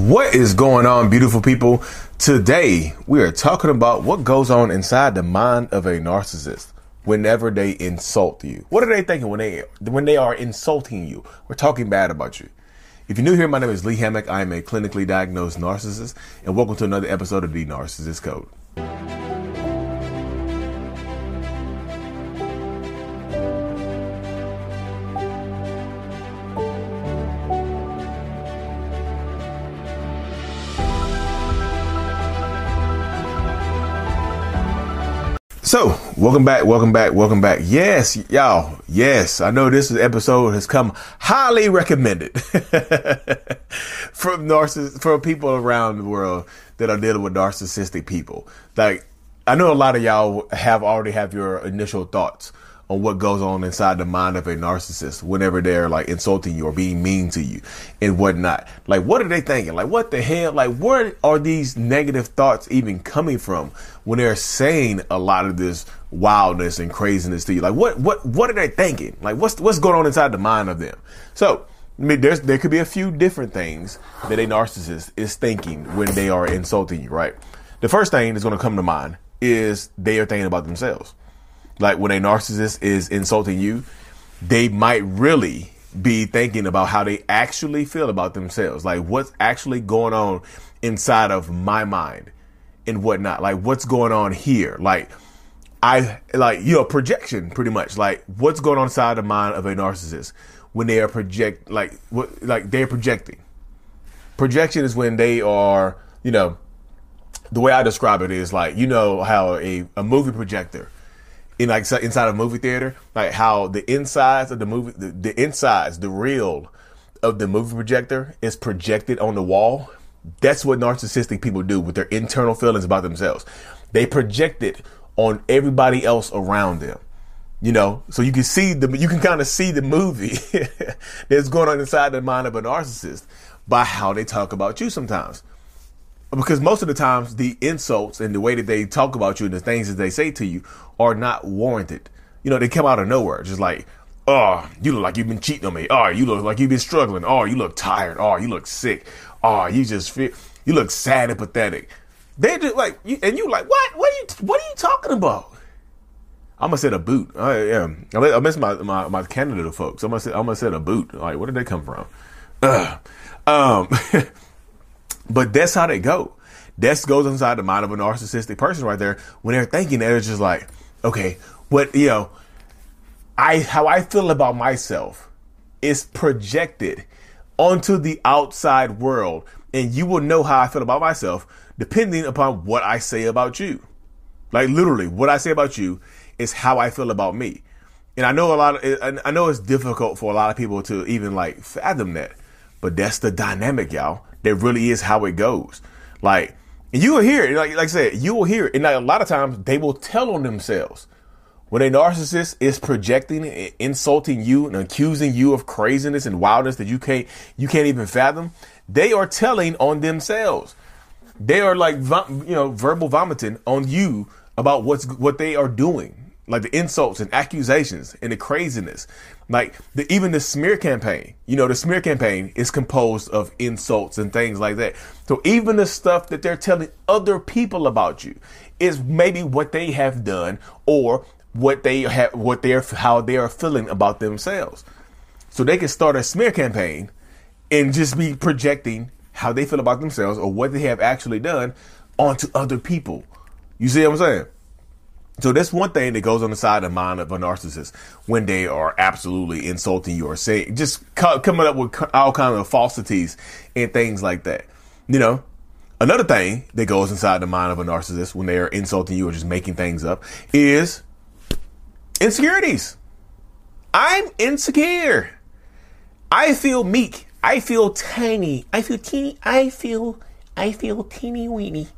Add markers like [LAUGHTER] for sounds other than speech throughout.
What is going on, beautiful people? Today, we are talking about what goes on inside the mind of a narcissist whenever they insult you. What are they thinking when they when they are insulting you or talking bad about you? If you're new here, my name is Lee Hammock. I am a clinically diagnosed narcissist, and welcome to another episode of the Narcissist Code. Welcome back, welcome back, welcome back. Yes, y'all, yes, I know this episode has come highly recommended [LAUGHS] from narciss from people around the world that are dealing with narcissistic people. Like, I know a lot of y'all have already have your initial thoughts on what goes on inside the mind of a narcissist whenever they're like insulting you or being mean to you and whatnot. Like, what are they thinking? Like, what the hell? Like, where are these negative thoughts even coming from when they're saying a lot of this wildness and craziness to you? Like, what, what, what are they thinking? Like, what's, what's going on inside the mind of them? So, I mean, there's, there could be a few different things that a narcissist is thinking when they are insulting you, right? The first thing that's going to come to mind is they are thinking about themselves like when a narcissist is insulting you, they might really be thinking about how they actually feel about themselves. Like what's actually going on inside of my mind and whatnot. Like what's going on here. Like I like you know projection pretty much. Like what's going on inside the mind of a narcissist when they are project like what like they're projecting. Projection is when they are, you know, the way I describe it is like, you know how a, a movie projector in like inside a movie theater, like how the insides of the movie, the, the insides, the real of the movie projector is projected on the wall. That's what narcissistic people do with their internal feelings about themselves. They project it on everybody else around them. You know, so you can see the, you can kind of see the movie [LAUGHS] that's going on inside the mind of a narcissist by how they talk about you sometimes because most of the times the insults and the way that they talk about you and the things that they say to you are not warranted. You know, they come out of nowhere, just like, oh, you look like you've been cheating on me. Oh, you look like you've been struggling. Oh, you look tired. Oh, you look sick. Oh, you just feel, you look sad and pathetic. They just like, you, and you like, what? What are you, what are you talking about? I'm gonna set a boot. I am. I miss my, my, my Canada folks. I'm gonna set, I'm gonna set a boot. Like, where did they come from? Ugh. Um, [LAUGHS] But that's how they go. That goes inside the mind of a narcissistic person right there when they're thinking they're just like, okay, what you know, I how I feel about myself is projected onto the outside world, and you will know how I feel about myself depending upon what I say about you. Like literally, what I say about you is how I feel about me. And I know a lot of, I know it's difficult for a lot of people to even like fathom that, but that's the dynamic, y'all that really is how it goes. Like you will hear it, like, like I said, you will hear it. And like, a lot of times they will tell on themselves. When a narcissist is projecting, insulting you and accusing you of craziness and wildness that you can't, you can't even fathom, they are telling on themselves. They are like, you know, verbal vomiting on you about what's, what they are doing like the insults and accusations and the craziness. Like the, even the smear campaign, you know, the smear campaign is composed of insults and things like that. So even the stuff that they're telling other people about you is maybe what they have done or what they have, what they're, how they are feeling about themselves. So they can start a smear campaign and just be projecting how they feel about themselves or what they have actually done onto other people You see what I'm saying? So that's one thing that goes on the side of the mind of a narcissist when they are absolutely insulting you or saying, just coming up with all kinds of falsities and things like that. You know, another thing that goes inside the mind of a narcissist when they are insulting you or just making things up is insecurities. I'm insecure. I feel meek. I feel tiny. I feel teeny. I feel, I feel teeny weeny.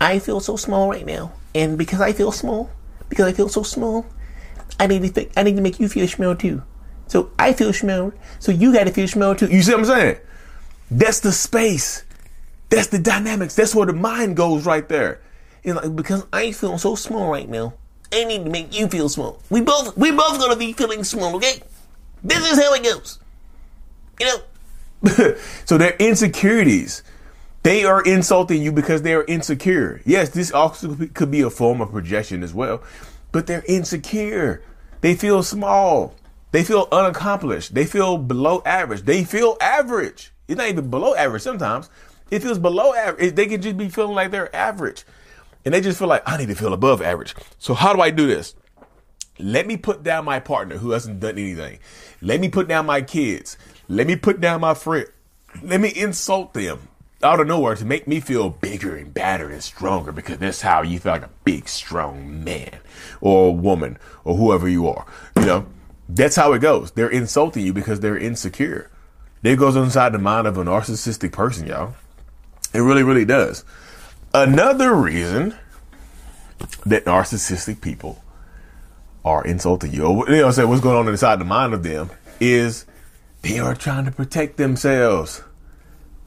I feel so small right now. And because I feel small, because I feel so small, I need to I need to make you feel small too. So I feel small, so you gotta feel small too. You see what I'm saying? That's the space. That's the dynamics. That's where the mind goes right there. You know, because I feel so small right now, I need to make you feel small. We both we both gonna be feeling small, okay? This is how it goes. You know? [LAUGHS] so their insecurities they are insulting you because they are insecure. Yes, this also could be a form of projection as well, but they're insecure. They feel small. They feel unaccomplished. They feel below average. They feel average. It's not even below average sometimes. It feels below average. They could just be feeling like they're average. And they just feel like, I need to feel above average. So how do I do this? Let me put down my partner who hasn't done anything. Let me put down my kids. Let me put down my friend. Let me insult them out of nowhere to make me feel bigger and badder and stronger because that's how you feel like a big, strong man or woman or whoever you are. You know, that's how it goes. They're insulting you because they're insecure. It goes inside the mind of a narcissistic person, y'all. It really, really does. Another reason that narcissistic people are insulting you, or you know, say what's going on inside the mind of them is they are trying to protect themselves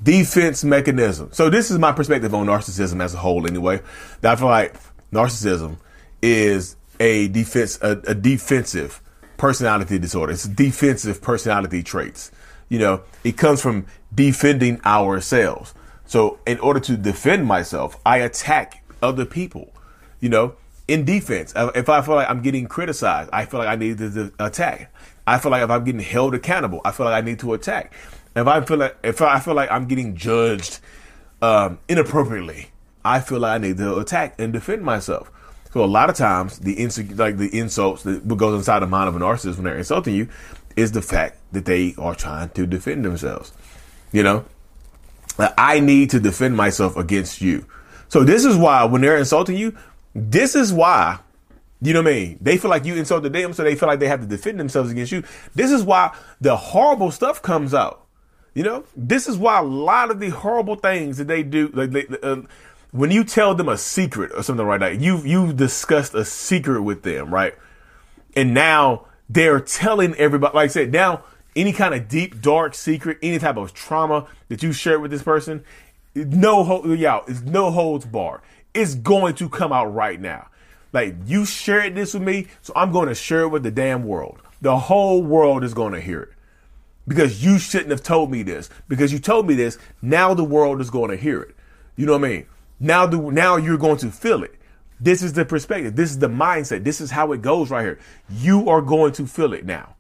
defense mechanism. So this is my perspective on narcissism as a whole. Anyway, that I feel like narcissism is a defense, a, a defensive personality disorder. It's defensive personality traits. You know, it comes from defending ourselves. So in order to defend myself, I attack other people. You know, in defense, if I feel like I'm getting criticized, I feel like I need to attack. I feel like if I'm getting held accountable, I feel like I need to attack. If I feel like if I feel like I'm getting judged um, inappropriately, I feel like I need to attack and defend myself. So a lot of times, the insu- like the insults that goes inside the mind of a narcissist when they're insulting you is the fact that they are trying to defend themselves. You know, I need to defend myself against you. So this is why when they're insulting you, this is why you know what I mean? They feel like you insulted them, so they feel like they have to defend themselves against you. This is why the horrible stuff comes out. You know, this is why a lot of the horrible things that they do, like they, uh, when you tell them a secret or something like that, you you discussed a secret with them, right? And now they're telling everybody, like I said, now any kind of deep, dark secret, any type of trauma that you shared with this person, no, yeah, it's no holds bar. It's going to come out right now. Like you shared this with me, so I'm going to share it with the damn world. The whole world is going to hear it because you shouldn't have told me this. Because you told me this, now the world is going to hear it. You know what I mean? Now the now you're going to feel it. This is the perspective. This is the mindset. This is how it goes right here. You are going to feel it now.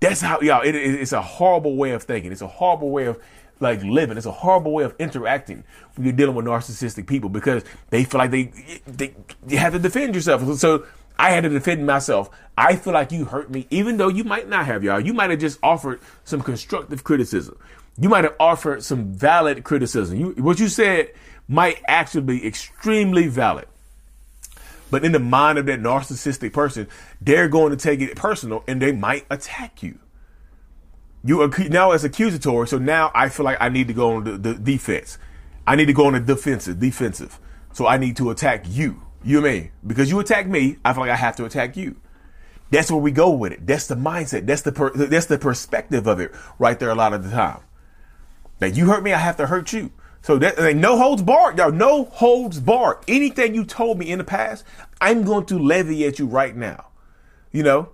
That's how y'all. It, it, it's a horrible way of thinking. It's a horrible way of like living. It's a horrible way of interacting when you're dealing with narcissistic people because they feel like they they you have to defend yourself. So I had to defend myself. I feel like you hurt me, even though you might not have, y'all. You might have just offered some constructive criticism. You might have offered some valid criticism. You, what you said might actually be extremely valid. But in the mind of that narcissistic person, they're going to take it personal and they might attack you. You now as accusatory, so now I feel like I need to go on the, the defense. I need to go on the defensive, defensive. So I need to attack you. You mean because you attack me, I feel like I have to attack you. That's where we go with it. That's the mindset. That's the per, that's the perspective of it right there. A lot of the time, that you hurt me, I have to hurt you. So that like, no holds barred, y'all. No holds barred. Anything you told me in the past, I'm going to levy at you right now. You know,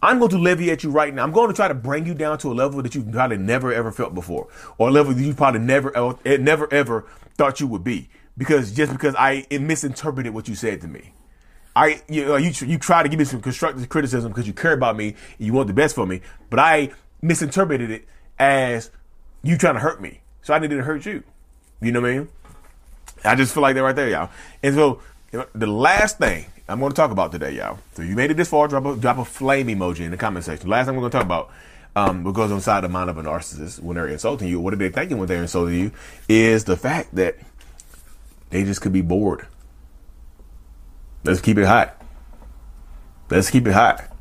I'm going to levy at you right now. I'm going to try to bring you down to a level that you've probably never ever felt before, or a level that you probably never, eh, never ever thought you would be because just because I misinterpreted what you said to me. I you know, you you try to give me some constructive criticism because you care about me and you want the best for me, but I misinterpreted it as you trying to hurt me. So I didn't hurt you. You know what I mean? I just feel like that right there, y'all. And so the last thing I'm going to talk about today, y'all. So you made it this far, drop a drop a flame emoji in the comment section. Last thing we're going to talk about um, what goes inside the mind of a narcissist when they're insulting you. What are they thinking when they're insulting you? Is the fact that they just could be bored. Let's keep it hot. Let's keep it hot.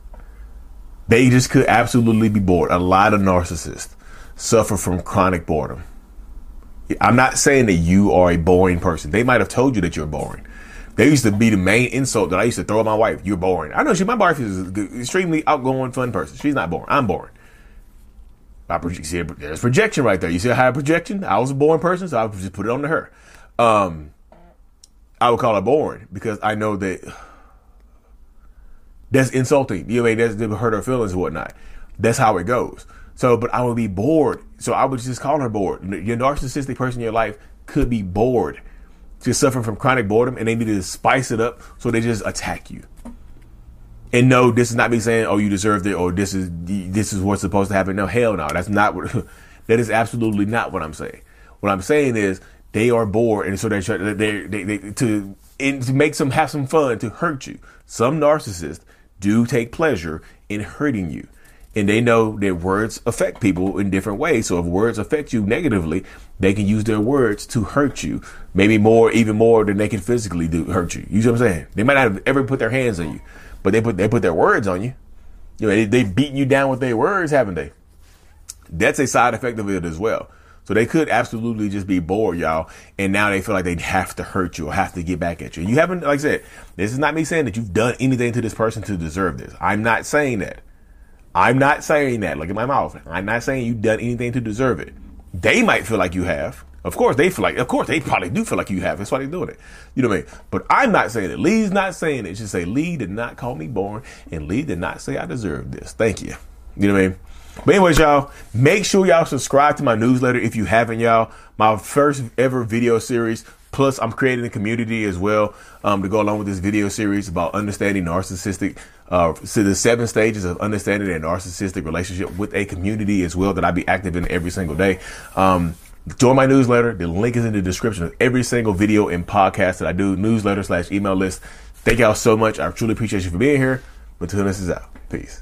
They just could absolutely be bored. A lot of narcissists suffer from chronic boredom. I'm not saying that you are a boring person. They might have told you that you're boring. They used to be the main insult that I used to throw at my wife. You're boring. I know she, my wife is an extremely outgoing, fun person. She's not boring. I'm boring. I project, see, there's projection right there. You see a high projection? I was a boring person, so I just put it on to her. Um, I would call it boring because I know that that's insulting. You know, I mean, that's hurt her feelings and whatnot. That's how it goes. So, but I would be bored. So I would just call her bored. Your narcissistic person in your life could be bored, just suffering from chronic boredom, and they need to spice it up so they just attack you. And no, this is not me saying, "Oh, you deserved it," or "This is this is what's supposed to happen." No, hell no, that's not what. [LAUGHS] that is absolutely not what I'm saying. What I'm saying is they are bored, and so they try they they, they to to make some have some fun to hurt you. Some narcissists do take pleasure in hurting you. And they know that words affect people in different ways. So if words affect you negatively, they can use their words to hurt you. Maybe more, even more than they can physically do hurt you. You see what I'm saying? They might not have ever put their hands on you, but they put they put their words on you. You know, they, they've beaten you down with their words, haven't they? That's a side effect of it as well. So they could absolutely just be bored, y'all, and now they feel like they have to hurt you or have to get back at you. You haven't, like I said, this is not me saying that you've done anything to this person to deserve this. I'm not saying that. I'm not saying that. Look at my mouth. I'm not saying you've done anything to deserve it. They might feel like you have. Of course, they feel like, of course, they probably do feel like you have. That's why they're doing it. You know what I mean? But I'm not saying it. Lee's not saying it. Just say, Lee did not call me born, and Lee did not say I deserve this. Thank you. You know what I mean? But anyways, y'all, make sure y'all subscribe to my newsletter if you haven't, y'all. My first ever video series. Plus, I'm creating a community as well um, to go along with this video series about understanding narcissistic. Uh, so the seven stages of understanding a narcissistic relationship with a community as well that I be active in every single day. Um, join my newsletter. The link is in the description of every single video and podcast that I do. Newsletter slash email list. Thank y'all so much. I truly appreciate you for being here. Until this is out. Peace.